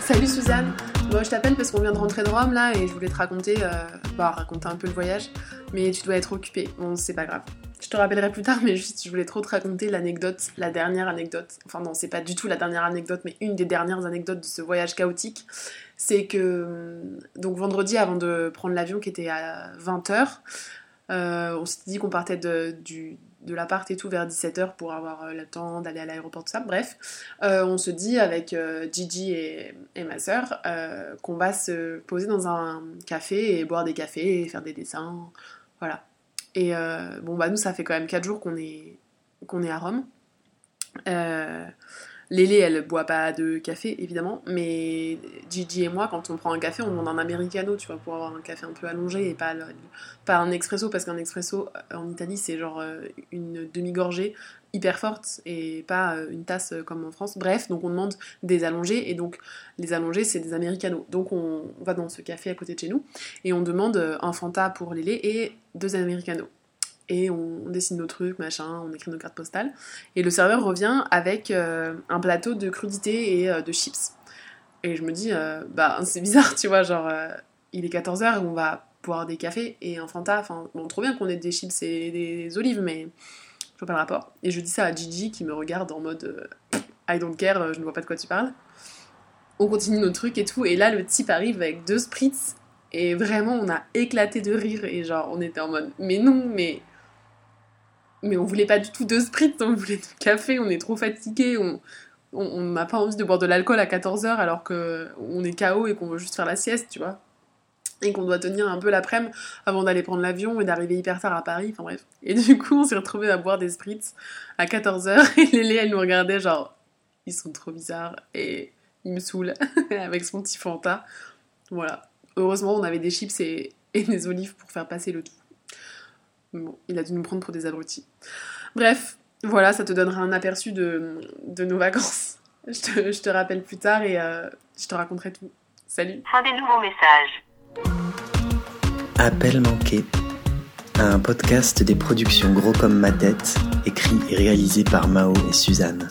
Salut Suzanne. Bon, je t'appelle parce qu'on vient de rentrer de Rome là et je voulais te raconter, euh, bah, raconter un peu le voyage, mais tu dois être occupée. Bon, c'est pas grave. Je te rappellerai plus tard, mais juste, je voulais trop te raconter l'anecdote, la dernière anecdote. Enfin, non, c'est pas du tout la dernière anecdote, mais une des dernières anecdotes de ce voyage chaotique. C'est que, donc vendredi, avant de prendre l'avion qui était à 20h, euh, on s'est dit qu'on partait de, du, de l'appart et tout vers 17h pour avoir euh, le temps d'aller à l'aéroport, tout ça. Bref, euh, on se dit avec euh, Gigi et, ma soeur qu'on va se poser dans un café et boire des cafés faire des dessins. Voilà. Et bon, bah nous, ça fait quand même 4 jours qu'on est, qu'on est à Rome. Lélé, elle boit pas de café, évidemment, mais Gigi et moi, quand on prend un café, on demande un americano, tu vois, pour avoir un café un peu allongé et pas, un expresso, parce qu'un expresso euh, en Italie, c'est genre euh, une demi-gorgée hyper forte et pas euh, une tasse comme en France. Bref, donc on demande des allongés, et donc les allongés, c'est des americanos. Donc on va dans ce café à côté de chez nous, et on demande un Fanta pour Lélé et deux americanos et on, dessine nos trucs, machin, on écrit nos cartes postales. Et le serveur revient avec euh, un plateau de crudités et euh, de chips. Et je me dis, euh, bah c'est bizarre, tu vois, genre, il est 14h, on va boire des cafés et un Fanta, enfin, bon, trop bien qu'on ait des chips et des, olives, mais je vois pas le rapport. Et je dis ça à Gigi qui me regarde en mode, I don't care, je ne vois pas de quoi tu parles. On continue nos trucs et tout, et là le type arrive avec deux spritz, et vraiment on a éclaté de rire, et genre on était en mode, mais non, mais mais on voulait pas du tout de spritz, on voulait du café, on est trop fatigué, on n'a pas envie de boire de l'alcool à 14h alors qu'on est KO et qu'on veut juste faire la sieste, tu vois. Et qu'on doit tenir un peu l'après-midi avant d'aller prendre l'avion et d'arriver hyper tard à Paris, enfin bref. Et du coup, on s'est retrouvés à boire des spritz à 14h et Lélé, elle nous regardait genre, ils sont trop bizarres et ils me saoulent avec son petit Fanta. Voilà. Heureusement, on avait des chips et des olives pour faire passer le tout. Bon, il a dû nous prendre pour des abrutis. Bref, voilà, ça te donnera un aperçu de, nos vacances. Je te, rappelle plus tard et euh, je te raconterai tout. Salut. Fin des nouveaux messages. Appel manqué. Un podcast des productions Gros comme ma tête, écrit et réalisé par Mao et Suzanne.